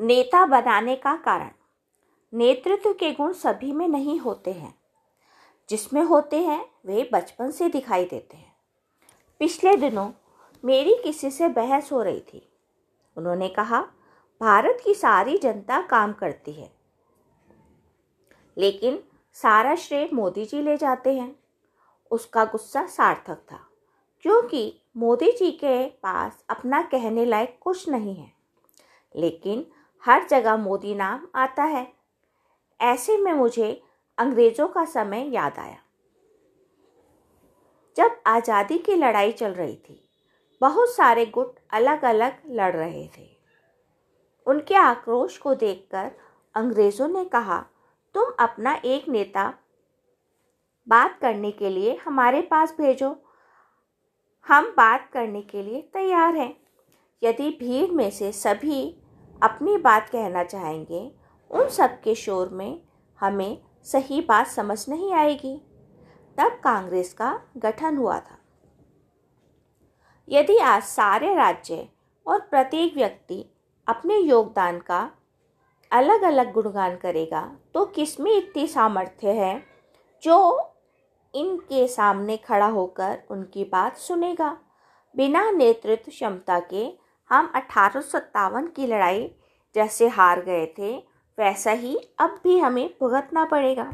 नेता बनाने का कारण। नेतृत्व के गुण सभी में नहीं होते हैं। जिसमें होते हैं, वे बचपन से दिखाई देते हैं। पिछले दिनों मेरी किसी से बहस हो रही थी। उन्होंने कहा, भारत की सारी जनता काम करती है। लेकिन सारा श्रेय मोदी जी ले जाते हैं। उसका गुस्सा सार्थक था, क्योंकि मोदी जी के पास अपना कहने लायक कुछ नहीं है। लेकिन हर जगह मोदी नाम आता है। ऐसे में मुझे अंग्रेज़ों का समय याद आया। जब आज़ादी की लड़ाई चल रही थी, बहुत सारे गुट अलग अलग लड़ रहे थे। उनके आक्रोश को देखकर अंग्रेज़ों ने कहा, तुम अपना एक नेता बात करने के लिए हमारे पास भेजो। हम बात करने के लिए तैयार हैं। यदि भीड़ में से सभी अपनी बात कहना चाहेंगे, उन सब के शोर में हमें सही बात समझ नहीं आएगी। तब कांग्रेस का गठन हुआ था। यदि आज सारे राज्य और प्रत्येक व्यक्ति अपने योगदान का अलग अलग गुणगान करेगा तो किसमें इतनी सामर्थ्य है जो इनके सामने खड़ा होकर उनकी बात सुनेगा? बिना नेतृत्व क्षमता के हम अठारह की लड़ाई जैसे हार गए थे, वैसा ही अब भी हमें भुगतना पड़ेगा।